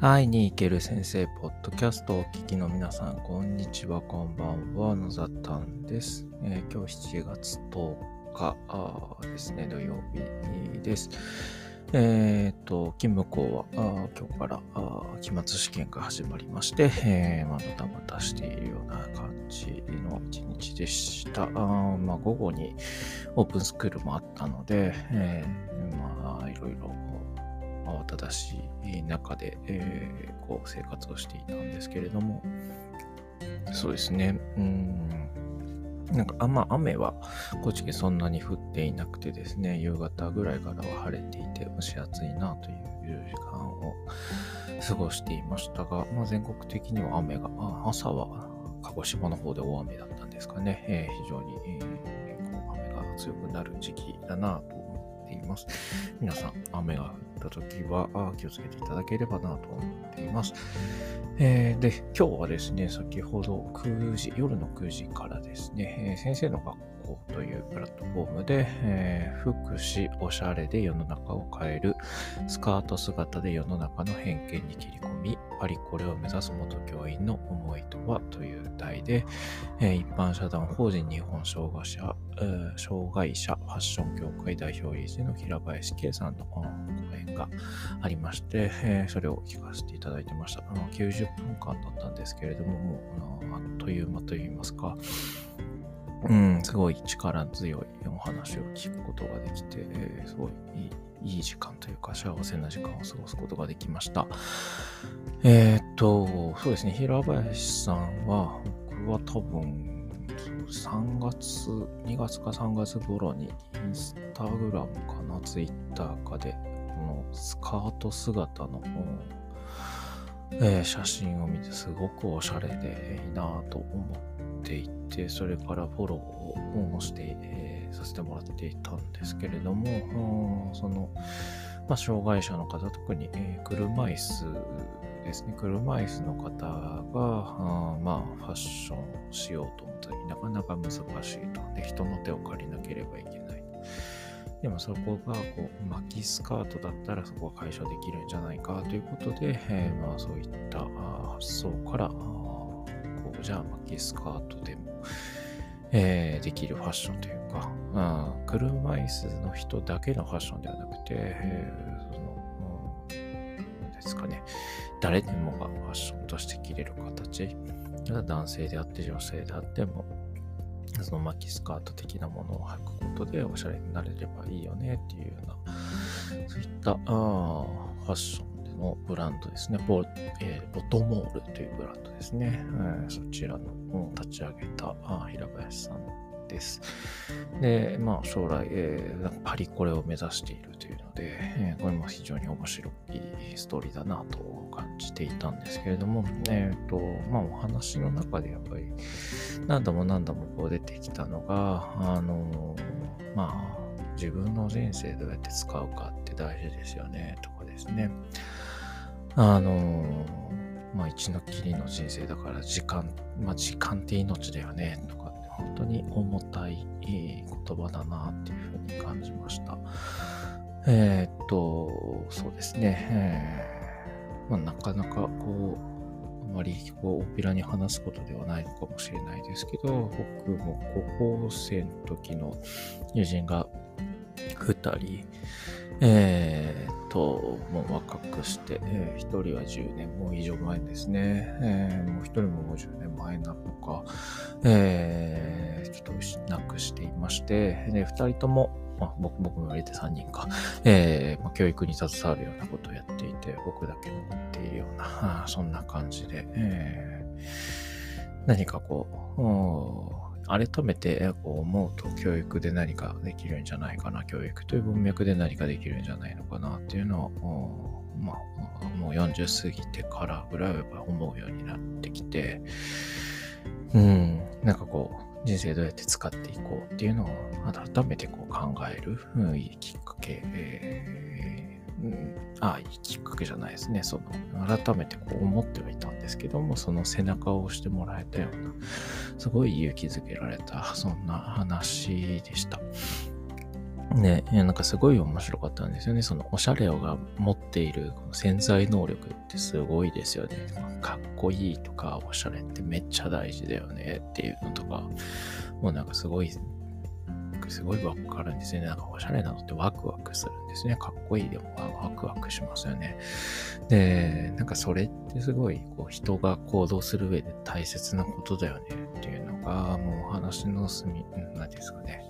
会いに行ける先生、ポッドキャストをお聞きの皆さん、こんにちは、こんばんは、野ざたんです、えー、今日7月10日ですね、土曜日です。えっ、ー、と、勤務校は今日から期末試験が始まりまして、えー、まあ、バタバタしているような感じの一日でした。あまあ、午後にオープンスクールもあったので、えー、まあ、いろいろ慌ただしい中で、えー、こう生活をしていたんですけれども、そうですね、うん、なんか、あんま、雨は、高知県そんなに降っていなくてですね、夕方ぐらいからは晴れていて、蒸し暑いなという時間を過ごしていましたが、まあ、全国的には雨が、朝は鹿児島の方で大雨だったんですかね、えー、非常に、えー、雨が強くなる時期だなと思っています。皆さん、雨がった時は気をつけていただければなと思っています。えー、で、今日はですね、先ほど9時、夜の9時からですね、先生の学校というプラットフォームで、えー、福祉、おしゃれで世の中を変える、スカート姿で世の中の偏見に切り込み、パリコレを目指す元教員の思いとはという題で、えー、一般社団法人日本障害者、障害者ファッション協会代表理事の平林圭さんのがありまして、えー、それを聞かせていただいてました。あの90分間だったんですけれども、もうあっという間といいますか、うん、すごい力強いお話を聞くことができて、えー、すごいいいいい時間というか幸せな時間を過ごすことができました。えー、っと、そうですね、平林さんは、僕は多分、3月、2月か3月頃にインスタグラムかな、ツイッターかで、スカート姿の、えー、写真を見てすごくおしゃれでいいなと思っていて、それからフォローをして、えー、させてもらっていたんですけれども、その、まあ、障害者の方、特に、えー、車椅子ですね、車椅子の方が、あまあ、ファッションしようと思ったり、なかなか難しいと。で、人の手を借りなければいけない。でもそこがこう巻きスカートだったらそこは解消できるんじゃないかということで、えー、まあそういった発想からこうじゃあ巻きスカートでも、えー、できるファッションというか、あ車椅子の人だけのファッションではなくて、えー、その、ですかね、誰でもがファッションとして着れる形、男性であって女性であっても、その巻きスカート的なものを履くことでおしゃれになれればいいよねっていうような、そういったあファッションでのブランドですね。ボ,、えー、ボトモールというブランドですね。うん、そちらの立ち上げたあ平林さんです。で、まあ将来、えー、パリコレを目指しているというので、えー、これも非常に面白いストーリーだなと感じていたんですけれども、えっ、ー、と、まあお話の中でやっぱり何度も何度もこう出てきたのが、あの、まあ自分の人生どうやって使うかって大事ですよね、とかですね。あの、まあ一のきりの人生だから時間、まあ時間って命だよね、と本当に重たい言葉だなっていうふうに感じました。えー、っと、そうですね。えーまあ、なかなかこう、あまりこう、おぴらに話すことではないのかもしれないですけど、僕も高校生の時の友人が2人、えー、と、もう若くして、えー、1人は10年も以上前ですね。えー、もう1人ももう10年前なのか、えー、ちょっと亡くしていまして、で、2人とも、まあ、僕僕も入れて3人か、えーまあ、教育に携わるようなことをやっていて、僕だけ残っているような、そんな感じで、えー、何かこう、改めてこう思うと教育で何かできるんじゃないかな、教育という文脈で何かできるんじゃないのかなっていうのを、まあ、もう40過ぎてからぐらいはやっぱ思うようになってきて、うん、なんかこう、人生どうやって使っていこうっていうのを改めてこう考える、うん、いいきっかけ、えーうん、ああ、いいきっかけじゃないですね。その、改めてこう思ってはいたんですけども、その背中を押してもらえたような、すごい勇気づけられた、そんな話でした。ね、なんかすごい面白かったんですよね。そのおしゃれをが持っているこの潜在能力ってすごいですよね。かっこいいとかおしゃれってめっちゃ大事だよねっていうのとか、もうなんかすごい、すごいわかるんですよね。なんかおしゃれなのってワクワクするんですね。かっこいいでもワクワクしますよね。で、なんかそれってすごいこう人が行動する上で大切なことだよねっていうのが、もうお話の隅、何ですかね。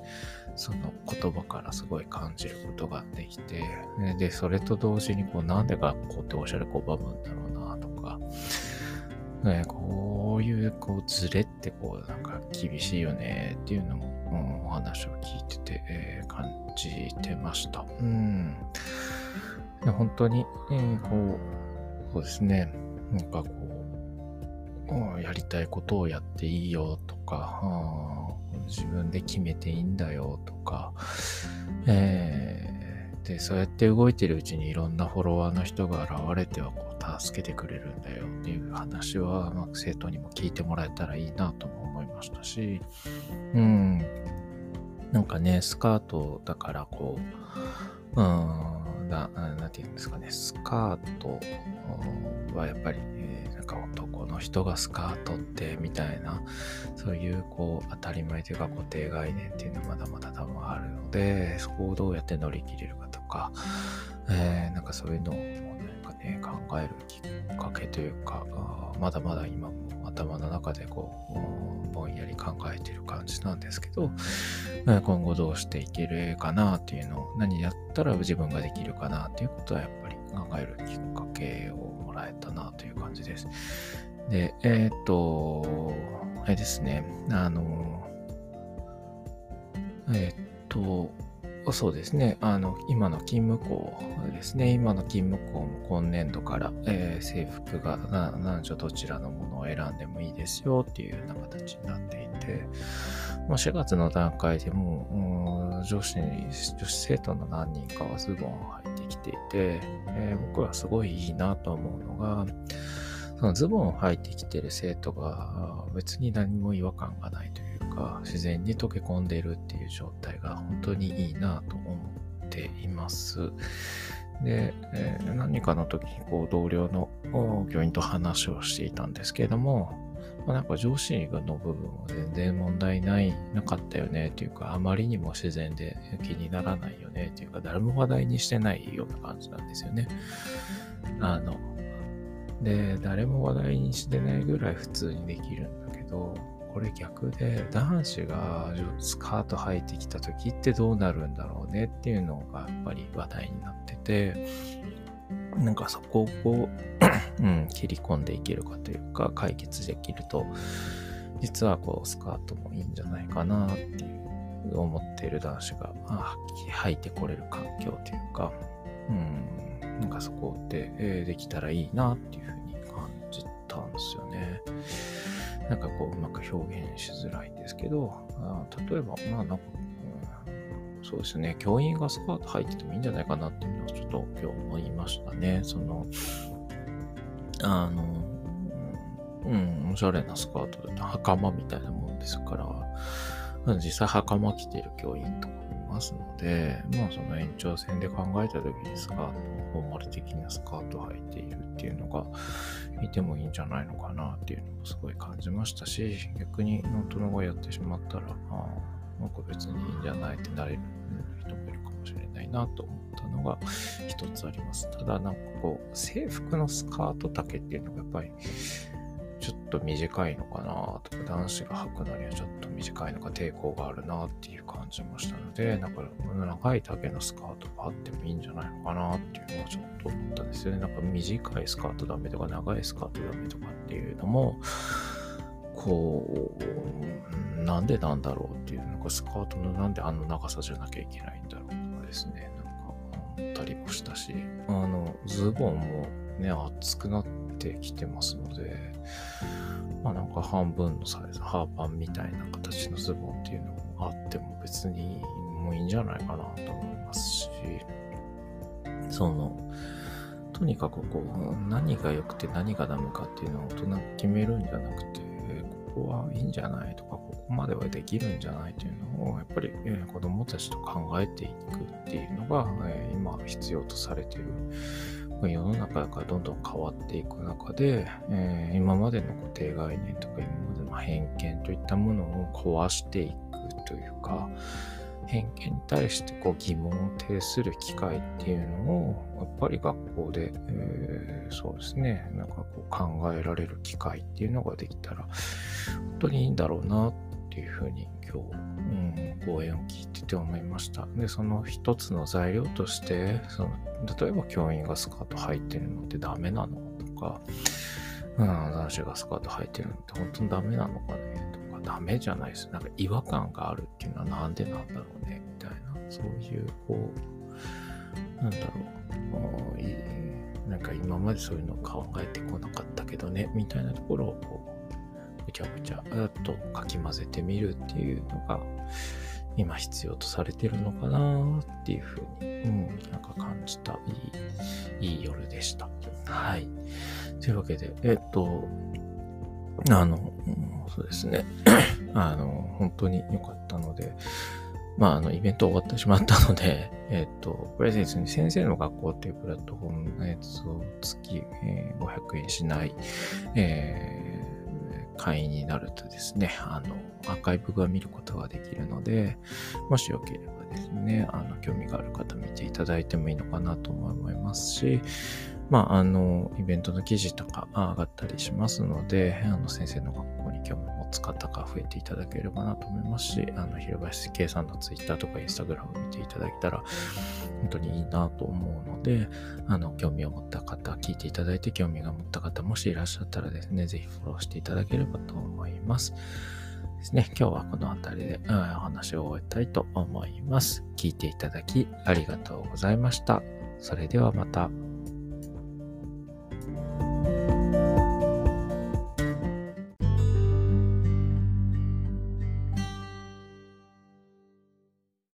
その言葉からすごい感じることができて、で、それと同時にこうなんで学校っておしゃれ拒むんだろうなとか、ね、こういうこうズレってこうなんか厳しいよねっていうのも、お話を聞いてて、えー、感じてました。うん。で本当に、えー、こう、そうですね、なんかこう、やりたいことをやっていいよとか、自分で決めていいんだよとか、えー、で、そうやって動いてるうちにいろんなフォロワーの人が現れてはこう助けてくれるんだよっていう話は、まあ、生徒にも聞いてもらえたらいいなとも思いましたし、うん、なんかね、スカートだからこう、うん、ななんて言うんですかね、スカートはやっぱり、えー、なんか男の人がスカートってみたいな、そういうこう当たり前というか固定概念っていうのはまだまだ多分あるので、そこをどうやって乗り切れるかとか、えー、なんかそういうのをなんかね、考えるきっかけというか、まだまだ今も頭の中でこう、ぼんやり考えてる感じなんですけど、今後どうしていけるかなっていうのを、何やったら自分ができるかなっていうことはやっぱり考えるきっかけをもらえたなという感じです。で、えっ、と、あれですね、あの、えっ、と、そうですね。あの、今の勤務校ですね。今の勤務校も今年度から、えー、制服が男女どちらのものを選んでもいいですよっていうような形になっていて、まあ、4月の段階でも、女子、女子生徒の何人かはズボンを履いてきていて、えー、僕はすごいいいなと思うのが、そのズボンを履いてきてる生徒が別に何も違和感がないというか自然に溶け込んでいるっていう状態が本当にいいなと思っています。で、えー、何かの時にこう同僚の教員と話をしていたんですけれども、まあ、なんか上司の部分は全然問題ないなかったよねというか、あまりにも自然で気にならないよねというか、誰も話題にしてないような感じなんですよね。あの、で、誰も話題にしてないぐらい普通にできるんだけど、これ逆で男子がスカート履いてきた時ってどうなるんだろうねっていうのがやっぱり話題になっててなんかそこをこう、うん、切り込んでいけるかというか解決できると実はこうスカートもいいんじゃないかなっていう思っている男子がまあ履いてこれる環境というか、うん、なんかそこで、えー、できたらいいなっていうふうに感じたんですよね。なんかこう、うまく表現しづらいんですけど、あ例えば、まあなんか、うん、そうですね、教員がスカート履いててもいいんじゃないかなっていうのはちょっと今日思いましたね。その、あの、うん、おしゃれなスカートだと袴みたいなもんですから、実際袴着てる教員とかますので、まあその延長線で考えた時にスカート、フォーマル的なスカートを履いているっていうのが、いてもいいんじゃないのかなっていうのもすごい感じましたし、逆にノートの方やってしまったら、あなんか別にいいんじゃないってなれる人もいるかもしれないなと思ったのが一つあります。ただなんかこう、制服のスカート丈っていうのがやっぱりちょっと短いのかなとか、男子が履くのにはちょっと短いのか抵抗があるなっていう感じもしたので、なんか長い丈のスカートがあってもいいんじゃないのかなっていうのはちょっと思ったんですよね。なんか短いスカートダメとか長いスカートダメとかっていうのも、こう、なんでなんだろうっていう、なんかスカートのなんであの長さじゃなきゃいけないんだろうとかですね、なんか思ったりもしたし、あの、ズボンもね、厚くなってきてますので、まあなんか半分のサイズ、ハーパンみたいな形のズボンっていうのもあっても別にもういいんじゃないかなと思いますし、その、とにかくこう、何が良くて何がダメかっていうのを大人が決めるんじゃなくて、ここはいいんじゃないとか、ここまではできるんじゃないというのを、やっぱり、え、子供たちと考えていくっていうのが、え、今必要とされている。世の中がどんどん変わっていく中で、えー、今までの固定概念とか今までの偏見といったものを壊していくというか、偏見に対してこう疑問を呈する機会っていうのを、やっぱり学校で、えー、そうですね、なんかこう考えられる機会っていうのができたら、本当にいいんだろうなってていうふうに今日、うん、講演を聞いてて思いました。で、その一つの材料として、その例えば教員がスカート履いてるのってダメなのとか、うん、男子がスカート履いてるのって本当にダメなのかねとか、ダメじゃないです。なんか違和感があるっていうのはなんでなんだろうねみたいな、そういう、こう、なんだろう、なんか今までそういうのを考えてこなかったけどね、みたいなところをこう、ぐちゃぐちゃっとかき混ぜてみるっていうのが、今必要とされてるのかなっていうふうに、うん、なんか感じたいい、いい夜でした。はい。というわけで、えっと、あの、そうですね。あの、本当に良かったので、まあ、あの、イベント終わってしまったので、えっと、これですね、先生の学校っていうプラットフォームのやつを月、えー、500円しない、えー、会員になるとですね、あの、アーカイブが見ることができるので、もしよければですね、あの、興味がある方見ていただいてもいいのかなと思いますし、まあ、あの、イベントの記事とか上がったりしますので、あの、先生の学校に興味を持つ方増えていただければなと思いますし、あの、平林圭さんのツイッターとかインスタグラム見ていただけたら、本当にいいなと思うので、あの、興味を持った方、聞いていただいて興味が持った方、もしいらっしゃったらですね、ぜひフォローしていただければと思います。ですね、今日はこの辺りで、うん、お話を終えたいと思います。聞いていただきありがとうございました。それではまた。